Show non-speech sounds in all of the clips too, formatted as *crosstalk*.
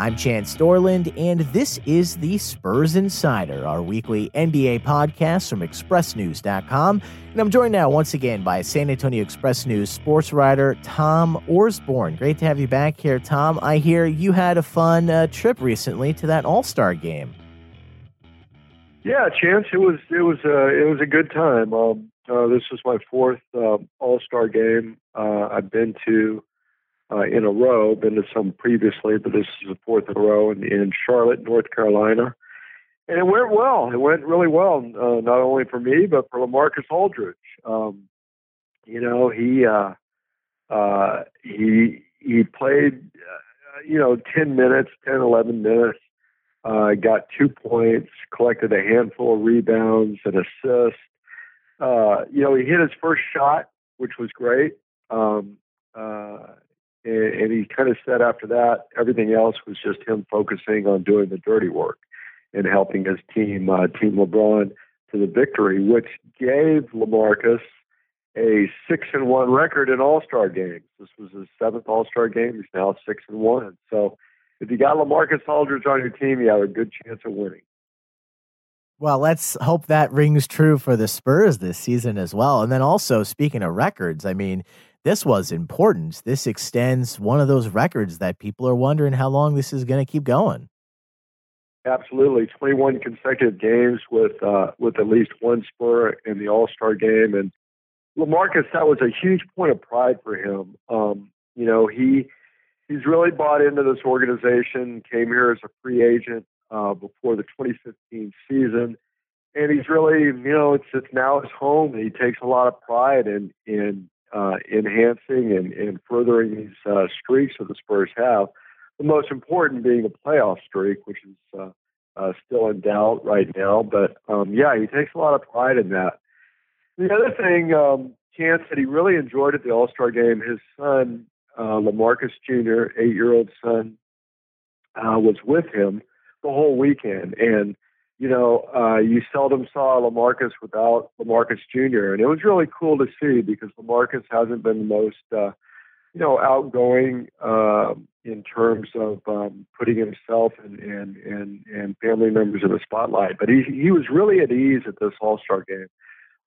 I'm Chance Dorland, and this is the Spurs Insider, our weekly NBA podcast from ExpressNews.com. And I'm joined now once again by San Antonio Express News sports writer Tom Orsborn. Great to have you back here, Tom. I hear you had a fun uh, trip recently to that All Star game. Yeah, Chance, it was it was uh, it was a good time. Um, uh, this was my fourth uh, All Star game uh, I've been to uh, in a row. Been to some previously, but this is the fourth in a row in, in Charlotte, North Carolina, and it went well. It went really well, uh, not only for me but for LaMarcus Aldridge. Um, you know, he uh, uh, he he played, uh, you know, ten minutes, 10, 11 minutes. Uh, got two points, collected a handful of rebounds and assists. Uh, you know, he hit his first shot, which was great. Um, uh, and, and he kind of said after that, everything else was just him focusing on doing the dirty work and helping his team, uh, Team LeBron, to the victory, which gave LaMarcus a six and one record in All Star games. This was his seventh All Star game. He's now six and one. So if you got LaMarcus Aldridge on your team, you have a good chance of winning. Well, let's hope that rings true for the Spurs this season as well. And then also, speaking of records, I mean, this was important. This extends one of those records that people are wondering how long this is going to keep going. Absolutely, 21 consecutive games with uh, with at least one Spur in the All Star game, and LaMarcus, that was a huge point of pride for him. Um, you know, he he's really bought into this organization. Came here as a free agent uh, before the 2015 season, and he's really, you know, it's it's now his home. He takes a lot of pride in in uh, enhancing and, and furthering these uh, streaks that the Spurs have. The most important being the playoff streak, which is uh, uh, still in doubt right now. But um, yeah, he takes a lot of pride in that. The other thing, um, Chance said he really enjoyed at the All Star game. His son, uh, LaMarcus Jr., eight year old son, uh, was with him the whole weekend. And you know, uh, you seldom saw LaMarcus without LaMarcus Jr. And it was really cool to see because LaMarcus hasn't been the most, uh, you know, outgoing uh, in terms of um, putting himself and, and and and family members in the spotlight. But he he was really at ease at this All Star game.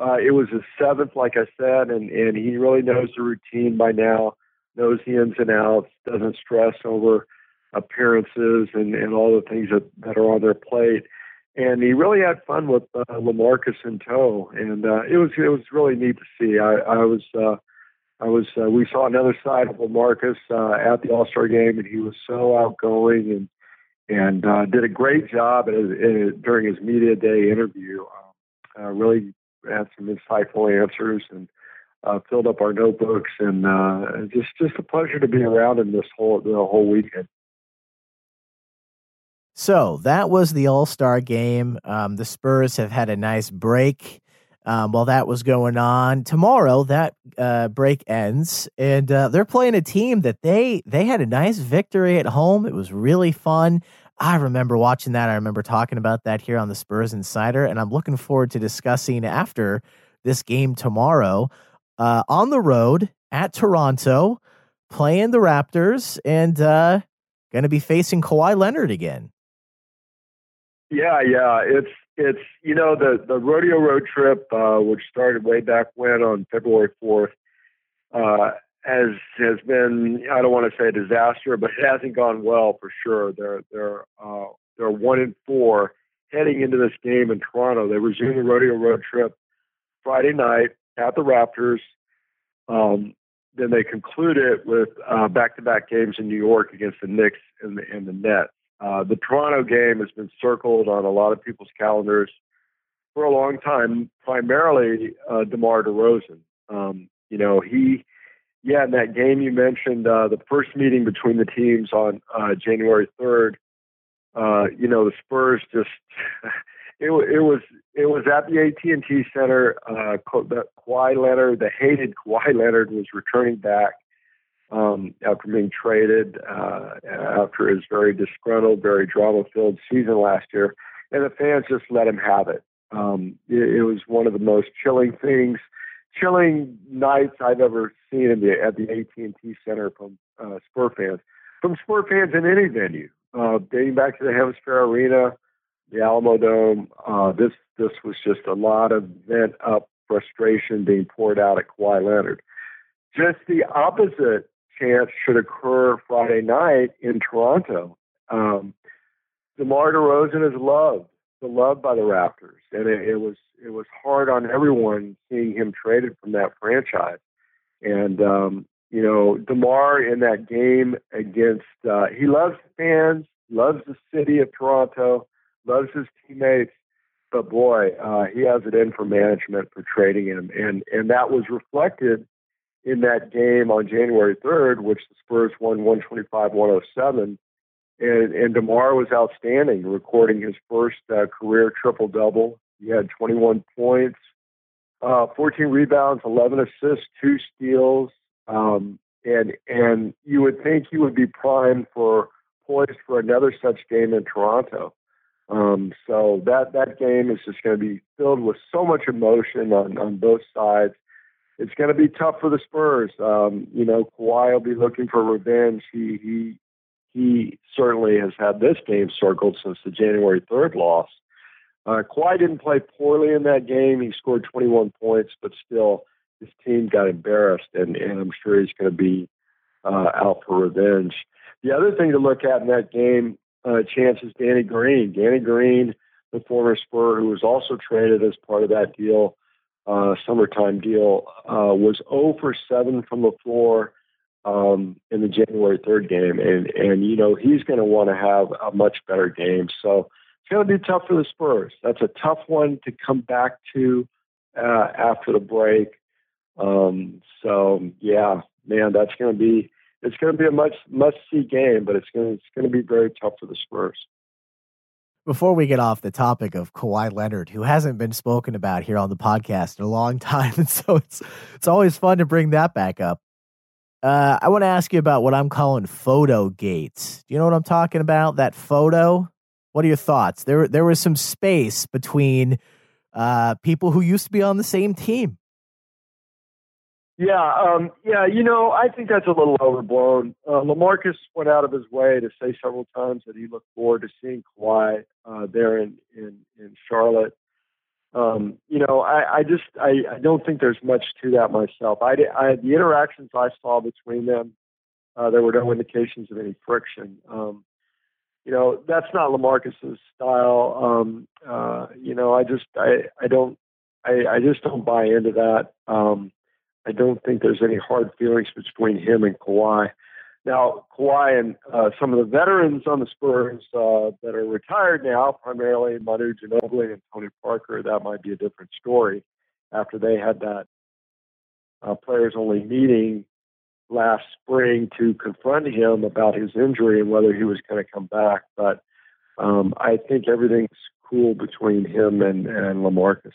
Uh, it was his seventh, like I said, and and he really knows the routine by now, knows the ins and outs, doesn't stress over appearances and and all the things that that are on their plate and he really had fun with uh, LaMarcus in tow, and uh, it was it was really neat to see. I, I was uh, I was uh, we saw another side of LaMarcus uh, at the All Star game, and he was so outgoing and and uh, did a great job at, at, during his media day interview. Uh, uh, really had some insightful answers and uh, filled up our notebooks, and uh, just just a pleasure to be around him this whole the whole weekend. So that was the All Star game. Um, the Spurs have had a nice break um, while that was going on. Tomorrow, that uh, break ends, and uh, they're playing a team that they they had a nice victory at home. It was really fun. I remember watching that. I remember talking about that here on the Spurs Insider, and I'm looking forward to discussing after this game tomorrow uh, on the road at Toronto, playing the Raptors, and uh, going to be facing Kawhi Leonard again. Yeah, yeah, it's it's you know the the rodeo road trip, uh, which started way back when on February fourth, uh, has has been I don't want to say a disaster, but it hasn't gone well for sure. They're they're uh, they're one in four heading into this game in Toronto. They resumed the rodeo road trip Friday night at the Raptors. Um, then they conclude it with uh, back-to-back games in New York against the Knicks and the, and the Nets. Uh, the Toronto game has been circled on a lot of people's calendars for a long time, primarily uh, DeMar DeRozan. Um, you know, he yeah, in that game you mentioned, uh, the first meeting between the teams on uh, January 3rd, uh, you know, the Spurs just *laughs* it, it was it was at the AT&T Center. Uh, Kawhi Leonard, the hated Kawhi Leonard, was returning back um, after being traded uh, after his very disgruntled, very drama-filled season last year, and the fans just let him have it. Um, it, it was one of the most chilling things, chilling nights I've ever seen in the, at the AT&T Center from uh, Spur fans, from Spur fans in any venue, uh, dating back to the HemisFair Arena, the Alamo Dome. Uh, this this was just a lot of vent up frustration being poured out at Kawhi Leonard. Just the opposite chance should occur Friday night in Toronto. Um, DeMar DeRozan is loved, beloved by the Raptors, and it, it was it was hard on everyone seeing him traded from that franchise. And um, you know, DeMar in that game against uh, he loves fans, loves the city of Toronto, loves his teammates, but boy, uh, he has it in for management for trading him, and and that was reflected in that game on January 3rd, which the Spurs won 125-107. And, and DeMar was outstanding, recording his first uh, career triple-double. He had 21 points, uh, 14 rebounds, 11 assists, two steals. Um, and, and you would think he would be primed for poised for another such game in Toronto. Um, so that, that game is just going to be filled with so much emotion on, on both sides it's going to be tough for the Spurs. Um, you know, Kawhi will be looking for revenge. He he he certainly has had this game circled since the January third loss. Uh, Kawhi didn't play poorly in that game. He scored 21 points, but still, his team got embarrassed, and, and I'm sure he's going to be uh, out for revenge. The other thing to look at in that game, uh, chance is Danny Green. Danny Green, the former Spur, who was also traded as part of that deal, uh, summertime deal, uh, was 0 for 7 from the floor um, in the January 3rd game. And, and you know, he's going to want to have a much better game. So it's going to be tough for the Spurs. That's a tough one to come back to uh, after the break. Um, so, yeah, man, that's going to be. It's going to be a much must see game, but it's going to, it's going to be very tough for the Spurs before we get off the topic of Kawhi Leonard, who hasn't been spoken about here on the podcast in a long *laughs* time, and so it's it's always fun to bring that back up. Uh, I want to ask you about what I'm calling photo gates. Do you know what I'm talking about? That photo. What are your thoughts? There, there was some space between uh, people who used to be on the same team. Yeah, um, yeah. You know, I think that's a little overblown. Uh, LaMarcus went out of his way to say several times that he looked forward to seeing Kawhi uh, there in in, in Charlotte. Um, you know, I, I just I, I don't think there's much to that myself. I, I the interactions I saw between them, uh, there were no indications of any friction. Um, you know, that's not LaMarcus's style. Um, uh, you know, I just I I don't I, I just don't buy into that. Um, I don't think there's any hard feelings between him and Kawhi. Now, Kawhi and uh, some of the veterans on the Spurs uh, that are retired now, primarily Manu Ginobili and Tony Parker, that might be a different story after they had that uh, players only meeting last spring to confront him about his injury and whether he was going to come back. But um, I think everything's cool between him and, and LaMarcus.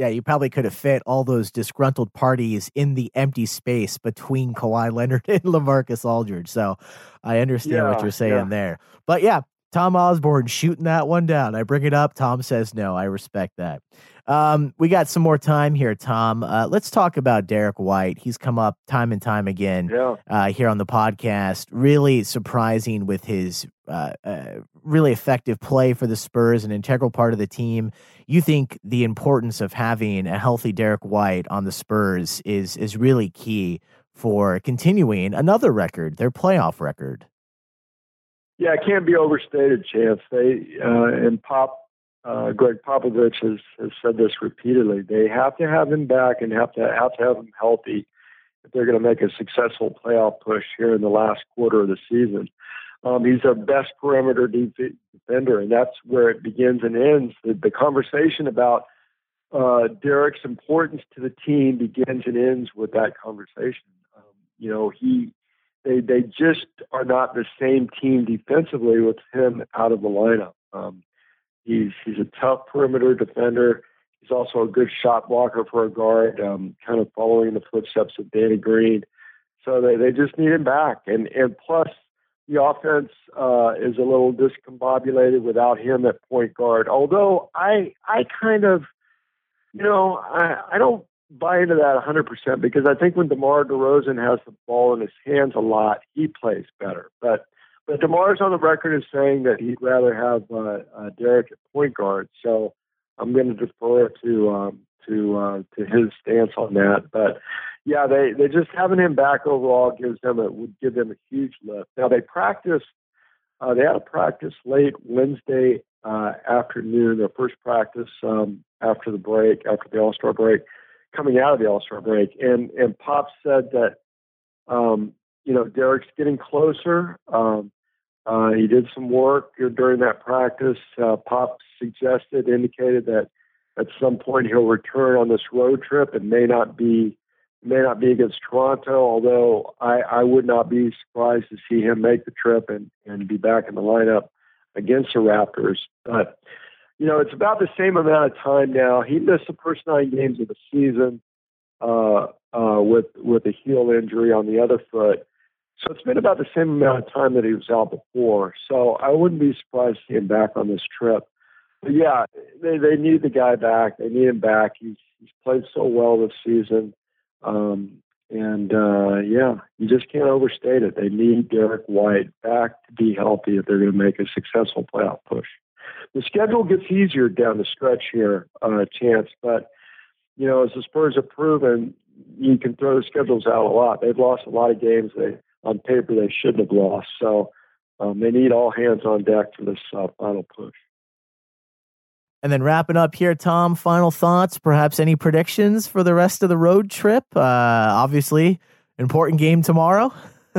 Yeah, you probably could have fit all those disgruntled parties in the empty space between Kawhi Leonard *laughs* and LaMarcus Aldridge. So I understand yeah, what you're saying yeah. there. But yeah, Tom Orsborn shooting that one down. I bring it up. Tom says no. I respect that. Um, we got some more time here, Tom. Uh, let's talk about Derrick White. He's come up time and time again yeah. uh, here on the podcast. Really surprising with his uh, uh, really effective play for the Spurs, an integral part of the team. You think the importance of having a healthy Derrick White on the Spurs is is really key for continuing another record, their playoff record. Yeah, it can't be overstated, Chance. They uh, and Pop uh, Gregg Popovich has, has said this repeatedly. They have to have him back and have to have to have him healthy if they're going to make a successful playoff push here in the last quarter of the season. Um, he's our best perimeter defender, and that's where it begins and ends. The, the conversation about uh, Derrick's importance to the team begins and ends with that conversation. Um, you know, he they they just are not the same team defensively with him out of the lineup. Um, he's he's a tough perimeter defender. He's also a good shot blocker for a guard, um, kind of following the footsteps of Danny Green. So they, they just need him back. And and plus the offense uh, is a little discombobulated without him at point guard. Although I I kind of you know I I don't buy into that 100% because I think when DeMar DeRozan has the ball in his hands a lot, he plays better. But but DeMar's on the record as saying that he'd rather have uh, uh, Derrick at point guard. So I'm going to defer to um, to uh, to his stance on that. But yeah, they they just having him back overall gives them a would give them a huge lift. Now they practice. Uh, they had a practice late Wednesday uh, afternoon, their first practice um, after the break, after the All Star break, coming out of the All Star break, and and Pop said that um, you know Derrick's getting closer. Um, uh, he did some work during that practice. Uh, Pop suggested, indicated that at some point he'll return on this road trip. It may not be may not be against Toronto, although I, I would not be surprised to see him make the trip and, and be back in the lineup against the Raptors. But you know, it's about the same amount of time now. He missed the first nine games of the season uh, uh, with with a heel injury on the other foot. So it's been about the same amount of time that he was out before. So I wouldn't be surprised to see him back on this trip. But yeah, they they need the guy back. They need him back. He's he's played so well this season. Um, and uh, yeah, you just can't overstate it. They need Derrick White back to be healthy if they're going to make a successful playoff push. The schedule gets easier down the stretch here, uh, Chance, but you know, as the Spurs have proven, you can throw the schedules out a lot. They've lost a lot of games they on paper they shouldn't have lost. So um, they need all hands on deck for this uh, final push. And then wrapping up here, Tom, final thoughts, perhaps any predictions for the rest of the road trip? Uh, obviously, important game tomorrow. *laughs*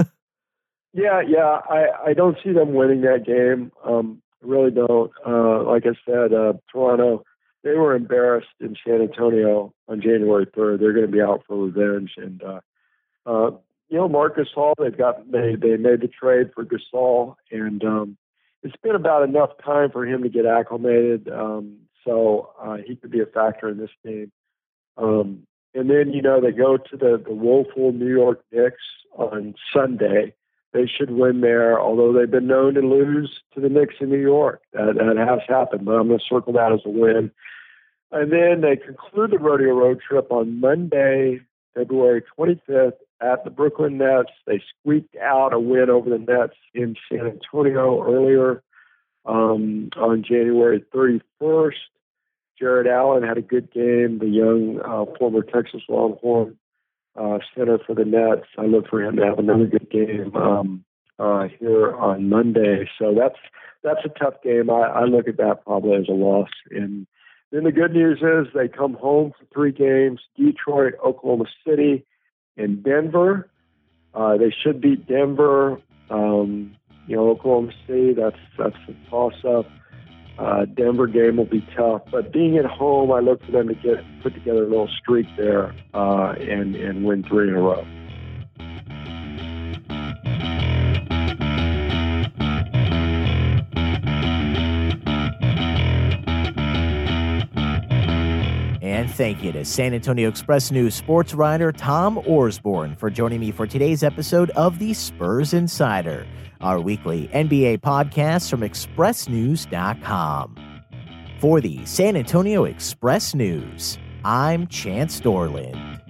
yeah, yeah. I, I don't see them winning that game. Um, really don't. Uh, like I said, uh, Toronto, they were embarrassed in San Antonio on January 3rd. They're going to be out for revenge. And, uh, uh, you know, Marc Gasol, they've got, they, they made the trade for Gasol. And, um, it's been about enough time for him to get acclimated. Um, so uh, he could be a factor in this game. Um, and then, you know, they go to the, the woeful New York Knicks on Sunday. They should win there, although they've been known to lose to the Knicks in New York. That, that has happened, but I'm going to circle that as a win. And then they conclude the rodeo road trip on Monday, February 25th at the Brooklyn Nets. They squeaked out a win over the Nets in San Antonio earlier um, on January 31st. Jarrett Allen had a good game, the young uh, former Texas Longhorn uh, center for the Nets. I look for him to have another good game um, uh, here on Monday. So that's that's a tough game. I, I look at that probably as a loss. And then the good news is they come home for three games: Detroit, Oklahoma City, and Denver. Uh, they should beat Denver. Um, you know, Oklahoma City, that's that's a toss up. Uh, Denver game will be tough, but being at home, I look for them to get put together a little streak there uh, and and win three in a row. Thank you to San Antonio Express News sports writer Tom Orsborn for joining me for today's episode of the Spurs Insider, our weekly NBA podcast from ExpressNews.com. For the San Antonio Express News, I'm Chance Dorland.